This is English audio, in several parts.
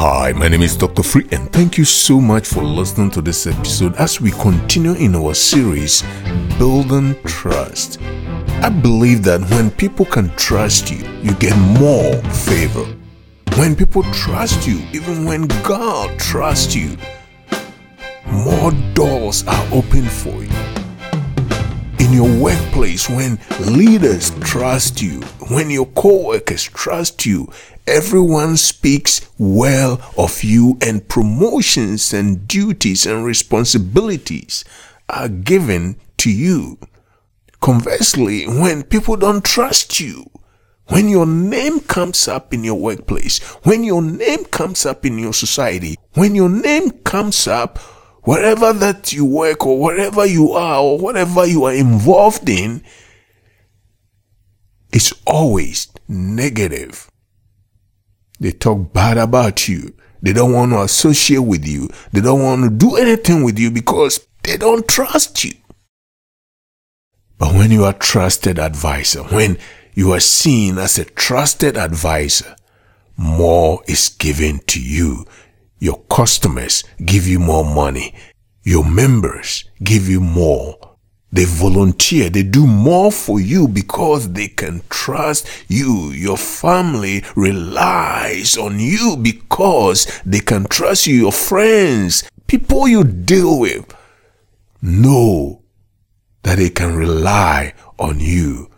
Hi, my name is Dr. Free, and thank you so much for listening to this episode as we continue in our series, Building Trust. I believe that when people can trust you, you get more favor. When people trust you, even when God trusts you, more doors are open for you. In your workplace, when leaders trust you, when your co workers trust you, everyone speaks well of you, and promotions and duties and responsibilities are given to you. Conversely, when people don't trust you, when your name comes up in your workplace, when your name comes up in your society, when your name comes up wherever that you work or wherever you are or whatever you are involved in, it's always negative. They talk bad about you. They don't want to associate with you. They don't want to do anything with you because they don't trust you. But when you are trusted advisor, when you are seen as a trusted advisor, more is given to you. Your customers give you more money. Your members give you more. They volunteer. They do more for you because they can trust you. Your family relies on you because they can trust you. Your friends, people you deal with, know that they can rely on you.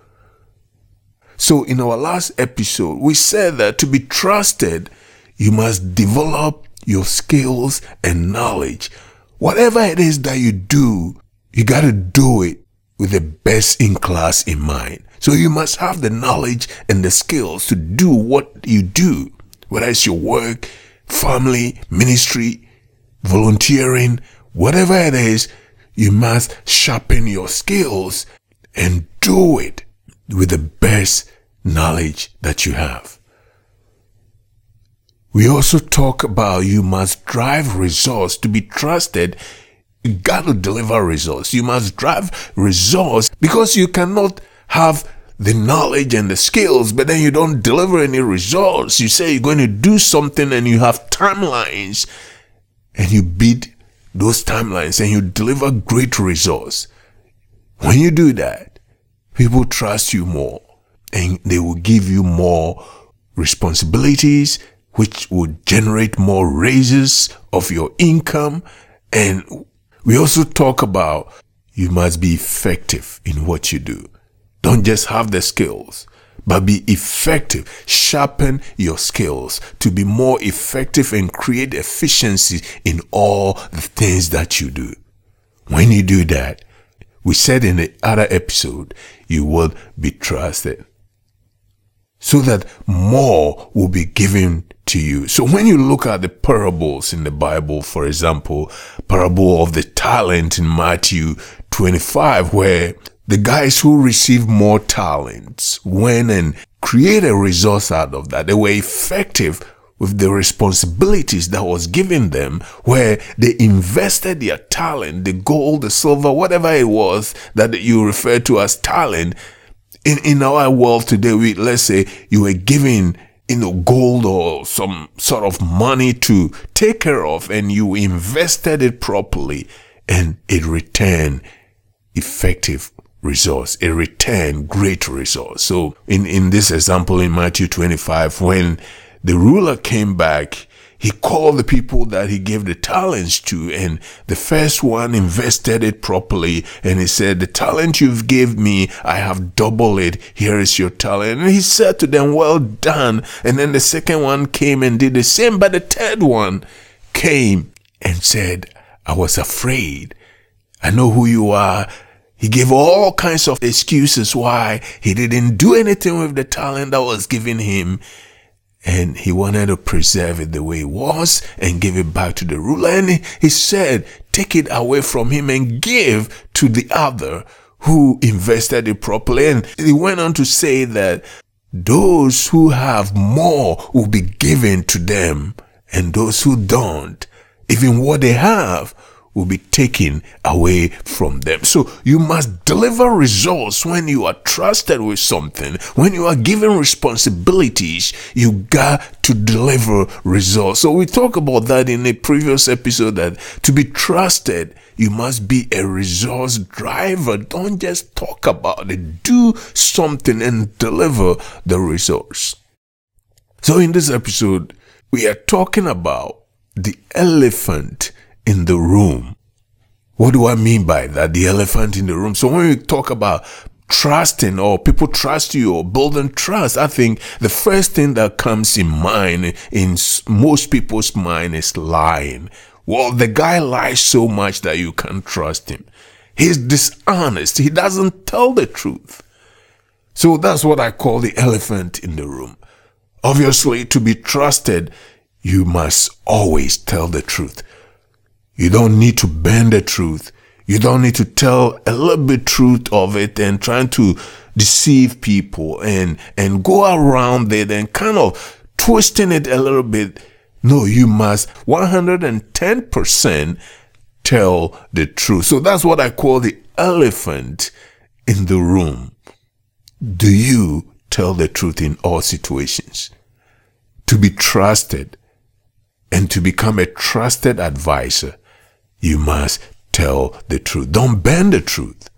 So, in our last episode, we said that to be trusted, you must develop your skills and knowledge. Whatever it is that you do, you got to do it with the best in class in mind. So you must have the knowledge and the skills to do what you do, whether it's your work, family, ministry, volunteering, whatever it is, you must sharpen your skills and do it with the best knowledge that you have. We also talk about you must drive results to be trusted. You got to deliver results. You must drive results because you cannot have the knowledge and the skills, but then you don't deliver any results. You say you're going to do something and you have timelines and you beat those timelines and you deliver great results. When you do that, people trust you more and they will give you more responsibilities which would generate more raises of your income. And we also talk about you must be effective in what you do. Don't just have the skills, but be effective. Sharpen your skills to be more effective and create efficiency in all the things that you do. When you do that, we said in the other episode, you will be trusted so that more will be given to you. So when you look at the parables in the Bible, for example, parable of the talent in Matthew 25, where the guys who received more talents went and created results out of that. They were effective with the responsibilities that was given them where they invested their talent, the gold, the silver, whatever it was that you refer to as talent. In, in our world today, we, let's say you were given you know, gold or some sort of money to take care of and you invested it properly and it returned effective results. It returned great results. So in, in this example in Matthew 25, when the ruler came back, he called the people that he gave the talents to and the first one invested it properly and he said the talent you've gave me i have doubled it. Here is your talent. And he said to them well done. And then the second one came and did the same but the third one came and said i was afraid. I know who you are. He gave all kinds of excuses why he didn't do anything with the talent that was given him and he wanted to preserve it the way it was and give it back to the ruler. And he said, take it away from him and give to the other who invested it properly. And he went on to say that those who have more will be given to them and those who don't, even what they have will be taken away from them. So you must deliver results when you are trusted with something. When you are given responsibilities, you got to deliver results. So we talk about that in a previous episode that to be trusted, you must be a resource driver. Don't just talk about it. Do something and deliver the resource. So in this episode, we are talking about the elephant in the room. What do I mean by that? The elephant in the room. So when we talk about trusting or people trust you or building trust, I think the first thing that comes in mind in most people's mind is lying. Well, the guy lies so much that you can't trust him. He's dishonest. He doesn't tell the truth. So that's what I call the elephant in the room. Obviously, to be trusted, you must always tell the truth. You don't need to bend the truth. You don't need to tell a little bit truth of it and trying to deceive people and, and go around it and kind of twisting it a little bit. No, you must 110% tell the truth. So that's what I call the elephant in the room. Do you tell the truth in all situations? To be trusted and to become a trusted advisor you must tell the truth. Don't bend the truth.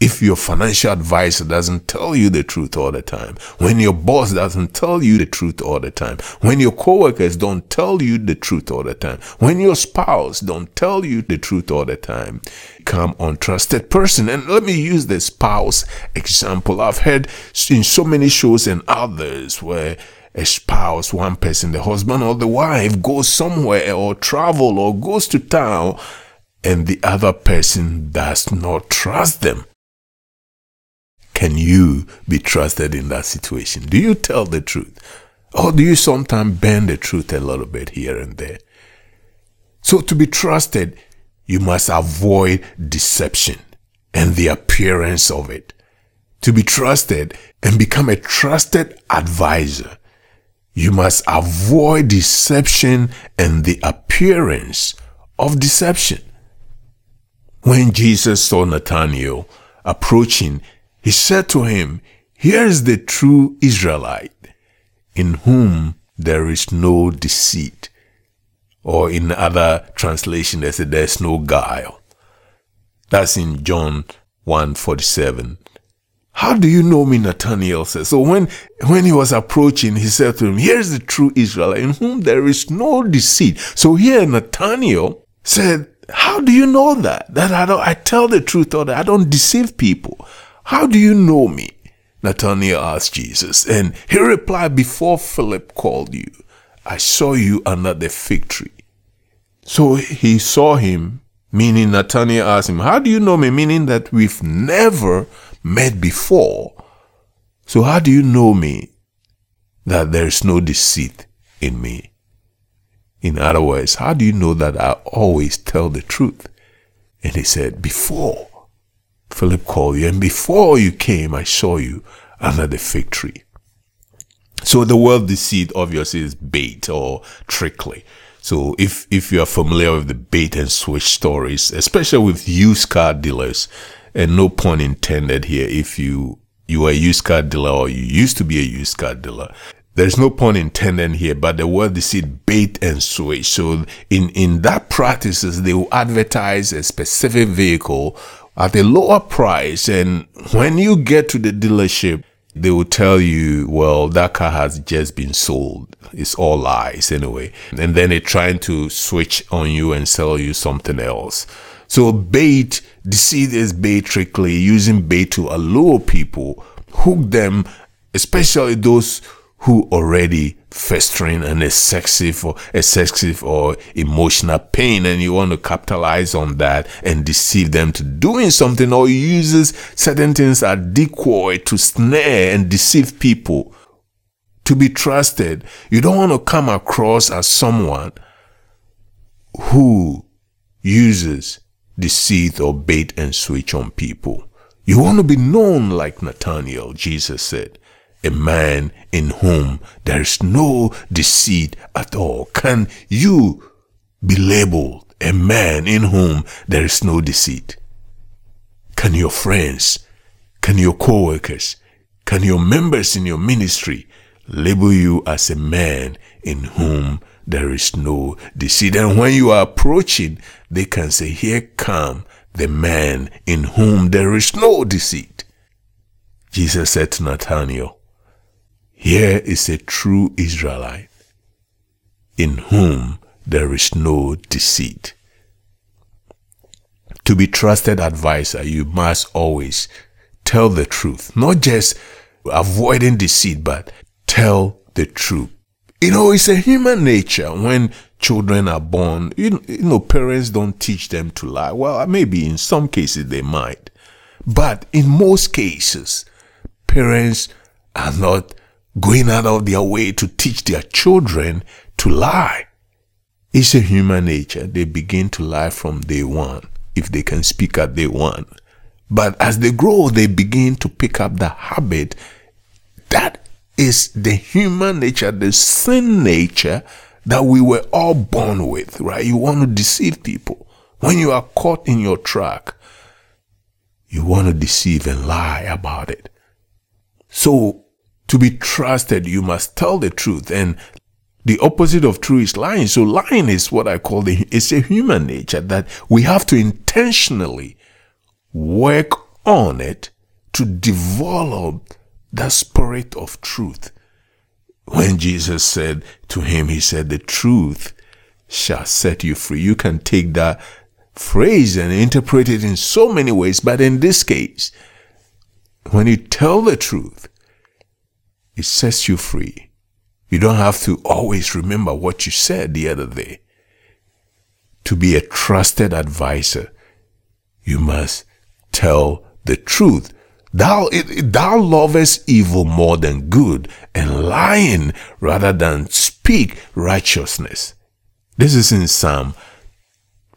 If your financial advisor doesn't tell you the truth all the time, when your boss doesn't tell you the truth all the time, when your coworkers don't tell you the truth all the time, when your spouse don't tell you the truth all the time, become untrusted person. And let me use the spouse example. I've heard in so many shows and others where a spouse, one person, the husband or the wife goes somewhere or travel or goes to town and the other person does not trust them. Can you be trusted in that situation? Do you tell the truth? Or do you sometimes bend the truth a little bit here and there? So to be trusted, you must avoid deception and the appearance of it. To be trusted and become a trusted advisor, you must avoid deception and the appearance of deception. When Jesus saw Nathanael approaching, he said to him, Here is the true Israelite, in whom there is no deceit. Or in other translation, they say there's no guile. That's in John 147. How do you know me? Nathanael says. So when, when he was approaching, he said to him, Here's the true Israelite in whom there is no deceit. So here Nathanael said, how do you know that? That I don't I tell the truth or that I don't deceive people. How do you know me? Nathanael asked Jesus, and he replied, Before Philip called you, I saw you under the fig tree. So he saw him, meaning Nathanael asked him, How do you know me? Meaning that we've never met before. So how do you know me that there's no deceit in me? In other words, how do you know that I always tell the truth? And he said, Before Philip called you, and before you came, I saw you under the fig tree. So the word deceit obviously is bait or trickery. So if, if you are familiar with the bait and switch stories, especially with used car dealers, and no pun intended here, if you, you are a used car dealer or you used to be a used car dealer, there's no pun intended here, but the word deceit bait and switch. So in, in that practices, they will advertise a specific vehicle at a lower price. And when you get to the dealership, they will tell you, well, that car has just been sold. It's all lies anyway. And then they're trying to switch on you and sell you something else. So bait, deceit is bait trickery, using bait to allure people, hook them, especially those who already festering and excessive or excessive or emotional pain and you want to capitalize on that and deceive them to doing something or uses certain things as decoy to snare and deceive people to be trusted. You don't want to come across as someone who uses deceit or bait and switch on people. You want to be known like Nathanael Jesus said a man in whom there is no deceit at all. Can you be labeled a man in whom there is no deceit? Can your friends, can your co-workers, can your members in your ministry label you as a man in whom there is no deceit? And when you are approaching, they can say, here come the man in whom there is no deceit. Jesus said to Nathanael, here is a true Israelite in whom there is no deceit. To be trusted advisor, you must always tell the truth, not just avoiding deceit, but tell the truth. You know, it's a human nature when children are born. You, you know, parents don't teach them to lie. Well, maybe in some cases they might. But in most cases, parents are not going out of their way to teach their children to lie. It's a human nature. They begin to lie from day one, if they can speak at day one. But as they grow, they begin to pick up the habit. That is the human nature, the sin nature that we were all born with, right? You want to deceive people. When you are caught in your track, you want to deceive and lie about it. So to be trusted, you must tell the truth. And the opposite of true is lying. So lying is what I call the, it's a human nature that we have to intentionally work on it to develop the spirit of truth. When Jesus said to him, he said, the truth shall set you free. You can take that phrase and interpret it in so many ways. But in this case, when you tell the truth, it sets you free. You don't have to always remember what you said the other day. To be a trusted advisor, you must tell the truth. Thou, thou lovest evil more than good and lying rather than speak righteousness. This is in Psalm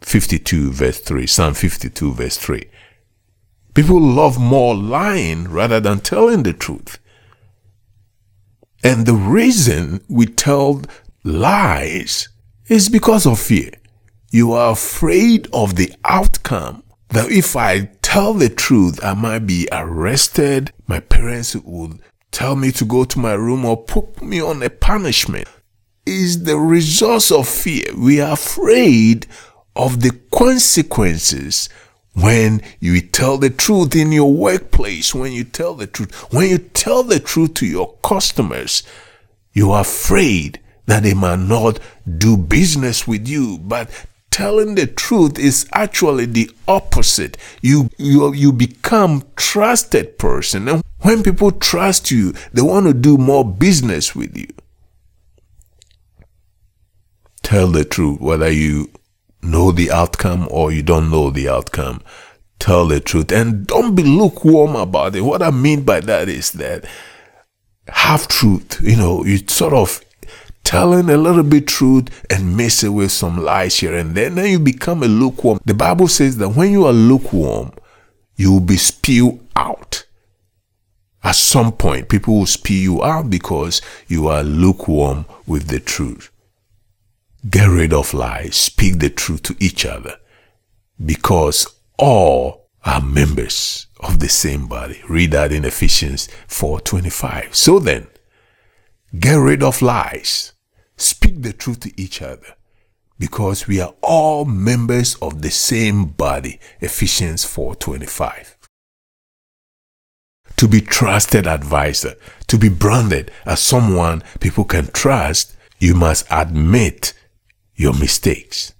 52 verse 3. Psalm 52 verse 3. People love more lying rather than telling the truth. And the reason we tell lies is because of fear. You are afraid of the outcome that if I tell the truth, I might be arrested. My parents would tell me to go to my room or put me on a punishment. Is the result of fear. We are afraid of the consequences when you tell the truth in your workplace, when you tell the truth, when you tell the truth to your customers, you are afraid that they might not do business with you. But telling the truth is actually the opposite. You, you, you become trusted person. And when people trust you, they want to do more business with you. Tell the truth, whether you know the outcome or you don't know the outcome. Tell the truth and don't be lukewarm about it. What I mean by that is that half truth, you know, you sort of telling a little bit truth and mix it with some lies here and there. Then you become a lukewarm. The Bible says that when you are lukewarm, you will be spewed out. At some point, people will spew you out because you are lukewarm with the truth. Get rid of lies. Speak the truth to each other because all are members of the same body. Read that in Ephesians 4:25. So then, get rid of lies. Speak the truth to each other because we are all members of the same body. Ephesians 4:25. To be trusted advisor, to be branded as someone people can trust, you must admit your mistakes.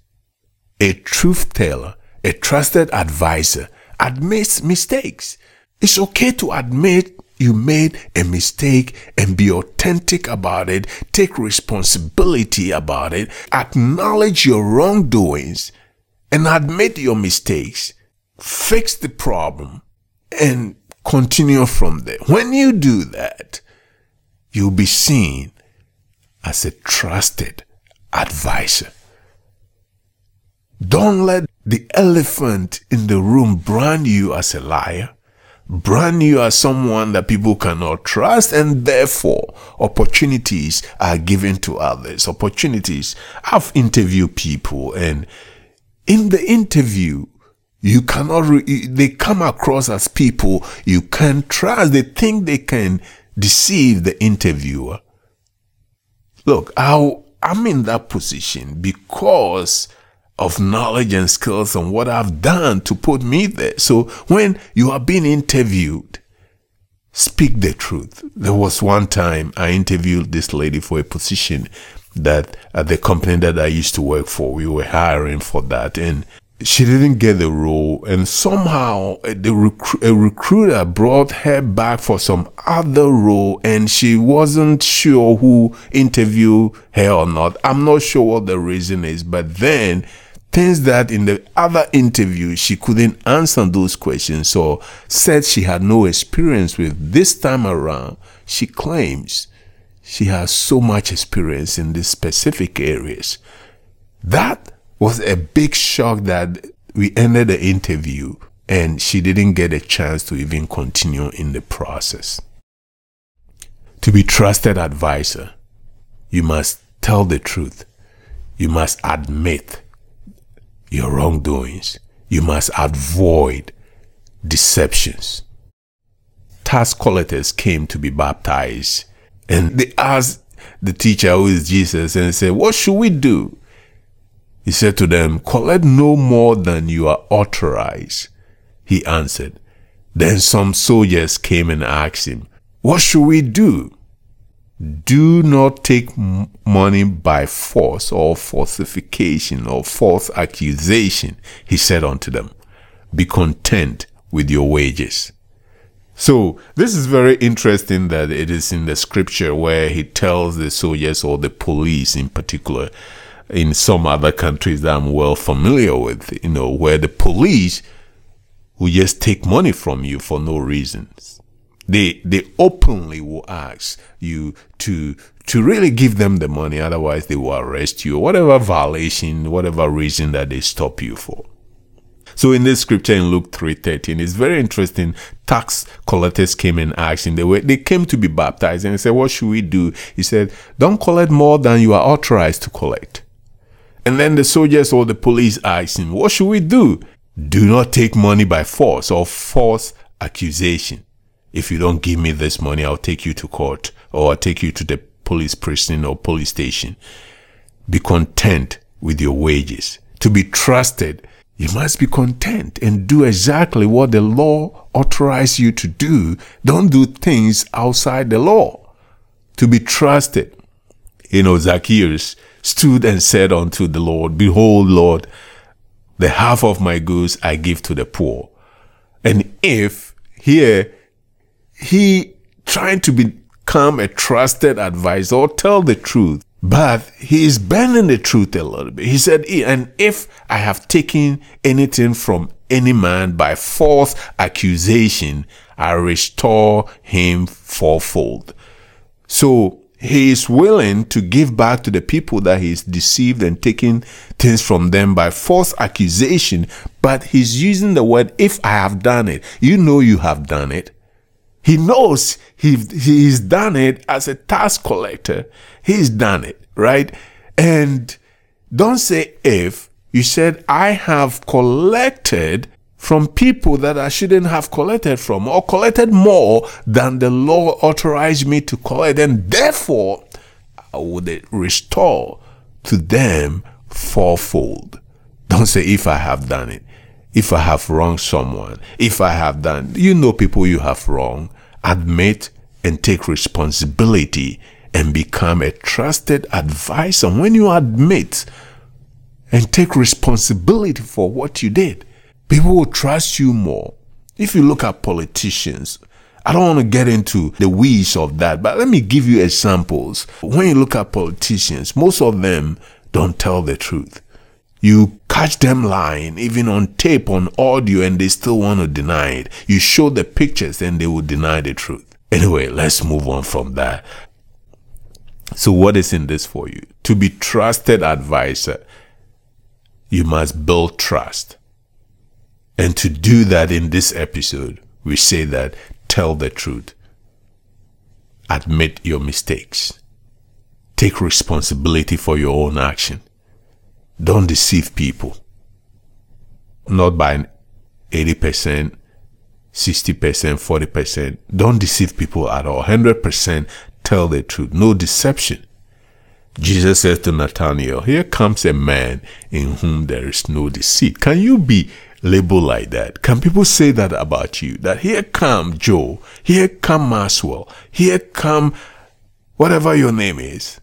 A truth teller, a trusted advisor, admits mistakes. It's okay to admit you made a mistake and be authentic about it. Take responsibility about it. Acknowledge your wrongdoings and admit your mistakes. Fix the problem and continue from there. When you do that, you'll be seen as a trusted advisor. Don't let the elephant in the room brand you as a liar, brand you as someone that people cannot trust, and therefore opportunities are given to others. Opportunities. I've interviewed people and in the interview, you cannot, re- they come across as people you can trust. They think they can deceive the interviewer. Look, I, I'm in that position because of knowledge and skills and what I've done to put me there. So when you are being interviewed, speak the truth. There was one time I interviewed this lady for a position that at the company that I used to work for, we were hiring for that. And she didn't get the role. And somehow the a recruiter brought her back for some other role and she wasn't sure who interviewed her or not. I'm not sure what the reason is, but then things that in the other interview she couldn't answer those questions or said she had no experience with this time around she claims she has so much experience in these specific areas that was a big shock that we ended the interview and she didn't get a chance to even continue in the process to be trusted advisor you must tell the truth you must admit your wrongdoings. You must avoid deceptions. Tax collectors came to be baptized and they asked the teacher who is Jesus and said, What should we do? He said to them, Collect no more than you are authorized. He answered. Then some soldiers came and asked him, What should we do? Do not take money by force or falsification or false accusation, he said unto them. Be content with your wages. So this is very interesting that it is in the scripture where he tells the soldiers or the police in particular in some other countries that I'm well familiar with, you know, where the police will just take money from you for no reasons. They they openly will ask you to to really give them the money, otherwise they will arrest you, whatever violation, whatever reason that they stop you for. So in this scripture in Luke 3.13, it's very interesting. Tax collectors came and asked him, they, were, they came to be baptized and he said, what should we do? He said, don't collect more than you are authorized to collect. And then the soldiers or the police asked him, what should we do? Do not take money by force or false accusation. If you don't give me this money, I'll take you to court or I'll take you to the police prison or police station. Be content with your wages. To be trusted, you must be content and do exactly what the law authorizes you to do. Don't do things outside the law. To be trusted. You know, Zacchaeus stood and said unto the Lord, Behold, Lord, the half of my goods I give to the poor. And if here he trying to become a trusted advisor or tell the truth, but he is bending the truth a little bit. He said, and if I have taken anything from any man by false accusation, I restore him fourfold. So he is willing to give back to the people that he's deceived and taken things from them by false accusation, but he's using the word, if I have done it. You know you have done it. He knows he, he's done it as a tax collector. He's done it, right? And don't say if. You said, I have collected from people that I shouldn't have collected from or collected more than the law authorized me to collect. And therefore, I would restore to them fourfold. Don't say if I have done it. If I have wronged someone, if I have done, you know people you have wronged admit and take responsibility and become a trusted advisor. When you admit and take responsibility for what you did, people will trust you more. If you look at politicians, I don't want to get into the weeds of that, but let me give you examples. When you look at politicians, most of them don't tell the truth. You catch them lying, even on tape, on audio, and they still want to deny it. You show the pictures and they will deny the truth. Anyway, let's move on from that. So, what is in this for you? To be trusted advisor, you must build trust. And to do that in this episode, we say that tell the truth, admit your mistakes, take responsibility for your own action don't deceive people. not by 80%, 60%, 40%. Don't deceive people at all. 100% tell the truth. No deception. Jesus says to Nathanael, Here comes a man in whom there is no deceit. Can you be labeled like that? Can people say that about you? That here come Joe, here come Maxwell, here come whatever your name is.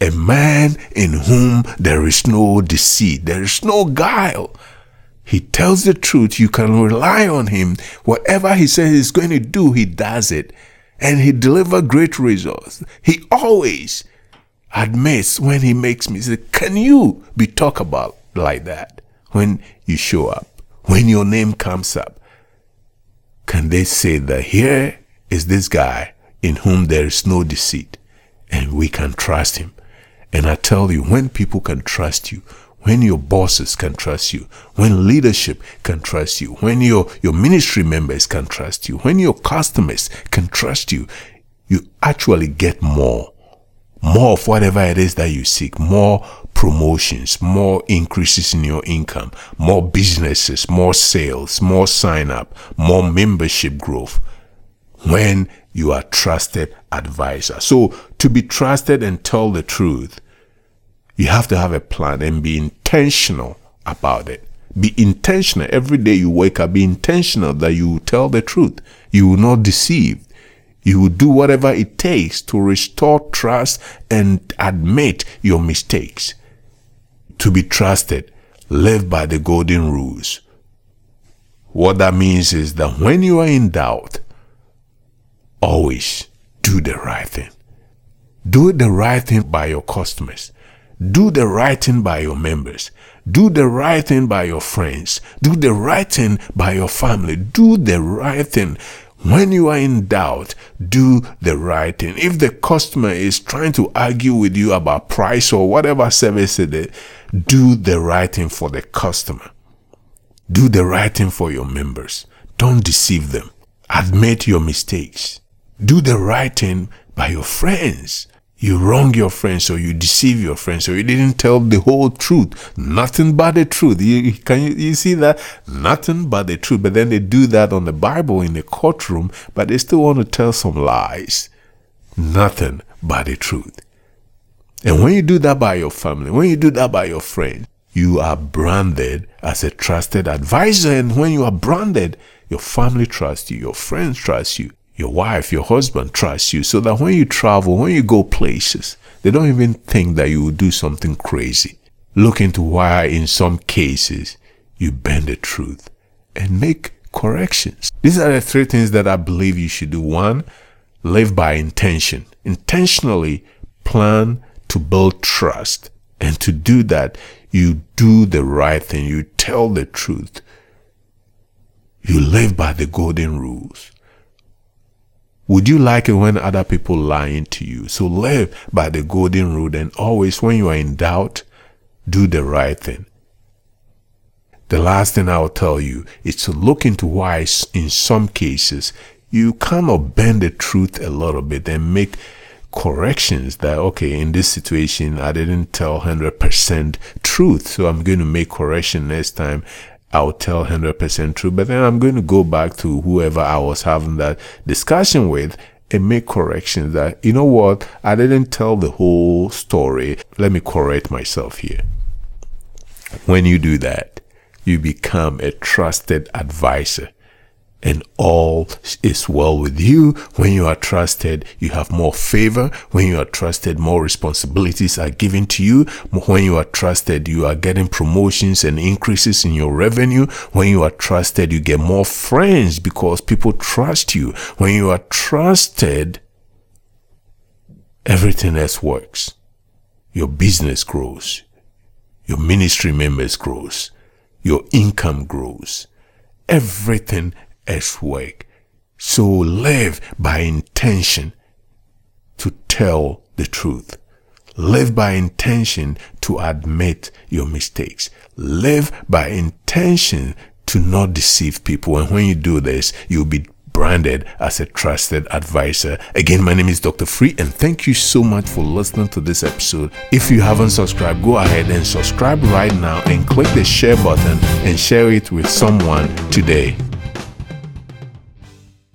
A man in whom there is no deceit, there is no guile. He tells the truth. You can rely on him. Whatever he says he's going to do, he does it. And he delivers great results. He always admits when he makes mistakes. Can you be talked about like that when you show up? When your name comes up? Can they say that here is this guy in whom there is no deceit and we can trust him? And I tell you, when people can trust you, when your bosses can trust you, when leadership can trust you, when your, your ministry members can trust you, when your customers can trust you, you actually get more. More of whatever it is that you seek, more promotions, more increases in your income, more businesses, more sales, more sign up, more membership growth when you are trusted advisor. So to be trusted and tell the truth, you have to have a plan and be intentional about it. Be intentional. Every day you wake up, be intentional that you tell the truth. You will not deceive. You will do whatever it takes to restore trust and admit your mistakes. To be trusted, live by the golden rules. What that means is that when you are in doubt, always do the right thing. Do the right thing by your customers. Do the right thing by your members. Do the right thing by your friends. Do the right thing by your family. Do the right thing. When you are in doubt, do the right thing. If the customer is trying to argue with you about price or whatever service it is, do the right thing for the customer. Do the right thing for your members. Don't deceive them. Admit your mistakes. Do the right thing by your friends you wrong your friends or you deceive your friends or you didn't tell the whole truth. Nothing but the truth. You can you, you see that? Nothing but the truth. But then they do that on the bible in the courtroom but they still want to tell some lies. Nothing but the truth. And when you do that by your family when you do that by your friends you are branded as a trusted advisor. And when you are branded your family trusts you your friends trust you your wife, your husband trusts you so that when you travel, when you go places, they don't even think that you will do something crazy. Look into why in some cases you bend the truth and make corrections. These are the three things that I believe you should do. One, live by intention. Intentionally plan to build trust. And to do that, you do the right thing. You tell the truth. You live by the golden rules. Would you like it when other people lying to you? So live by the golden rule and always when you are in doubt, do the right thing. The last thing I'll tell you is to look into why in some cases you kind of bend the truth a little bit and make corrections that okay in this situation i didn't tell 100% truth so i'm going to make correction next time I'll tell 100% true. But then I'm going to go back to whoever I was having that discussion with and make corrections that, you know what, I didn't tell the whole story. Let me correct myself here. When you do that, you become a trusted advisor and all is well with you. When you are trusted, you have more favor. When you are trusted, more responsibilities are given to you. When you are trusted, you are getting promotions and increases in your revenue. When you are trusted, you get more friends because people trust you. When you are trusted, everything else works. Your business grows. Your ministry members grows. Your income grows. Everything as work. So live by intention to tell the truth. Live by intention to admit your mistakes. Live by intention to not deceive people. And when you do this, you'll be branded as a trusted advisor. Again, my name is Dr. Free, and thank you so much for listening to this episode. If you haven't subscribed, go ahead and subscribe right now and click the share button and share it with someone today.